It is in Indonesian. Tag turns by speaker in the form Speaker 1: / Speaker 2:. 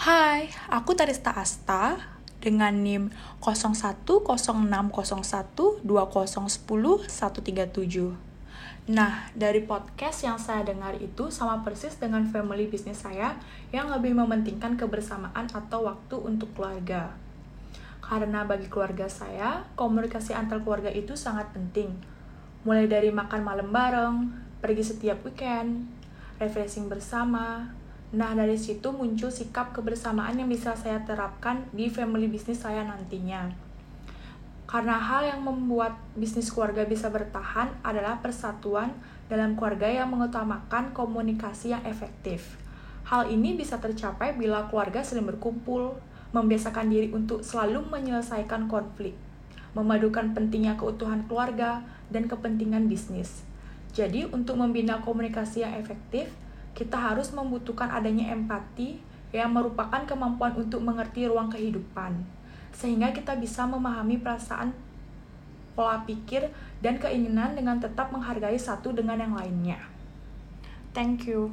Speaker 1: Hai, aku Tarista Asta dengan NIM 0106012010-137. Nah, dari podcast yang saya dengar itu sama persis dengan family bisnis saya yang lebih mementingkan kebersamaan atau waktu untuk keluarga. Karena bagi keluarga saya, komunikasi antar keluarga itu sangat penting. Mulai dari makan malam bareng, pergi setiap weekend, refreshing bersama, Nah, dari situ muncul sikap kebersamaan yang bisa saya terapkan di family bisnis saya nantinya. Karena hal yang membuat bisnis keluarga bisa bertahan adalah persatuan dalam keluarga yang mengutamakan komunikasi yang efektif. Hal ini bisa tercapai bila keluarga saling berkumpul, membiasakan diri untuk selalu menyelesaikan konflik, memadukan pentingnya keutuhan keluarga dan kepentingan bisnis. Jadi, untuk membina komunikasi yang efektif, kita harus membutuhkan adanya empati yang merupakan kemampuan untuk mengerti ruang kehidupan, sehingga kita bisa memahami perasaan, pola pikir, dan keinginan dengan tetap menghargai satu dengan yang lainnya. Thank you.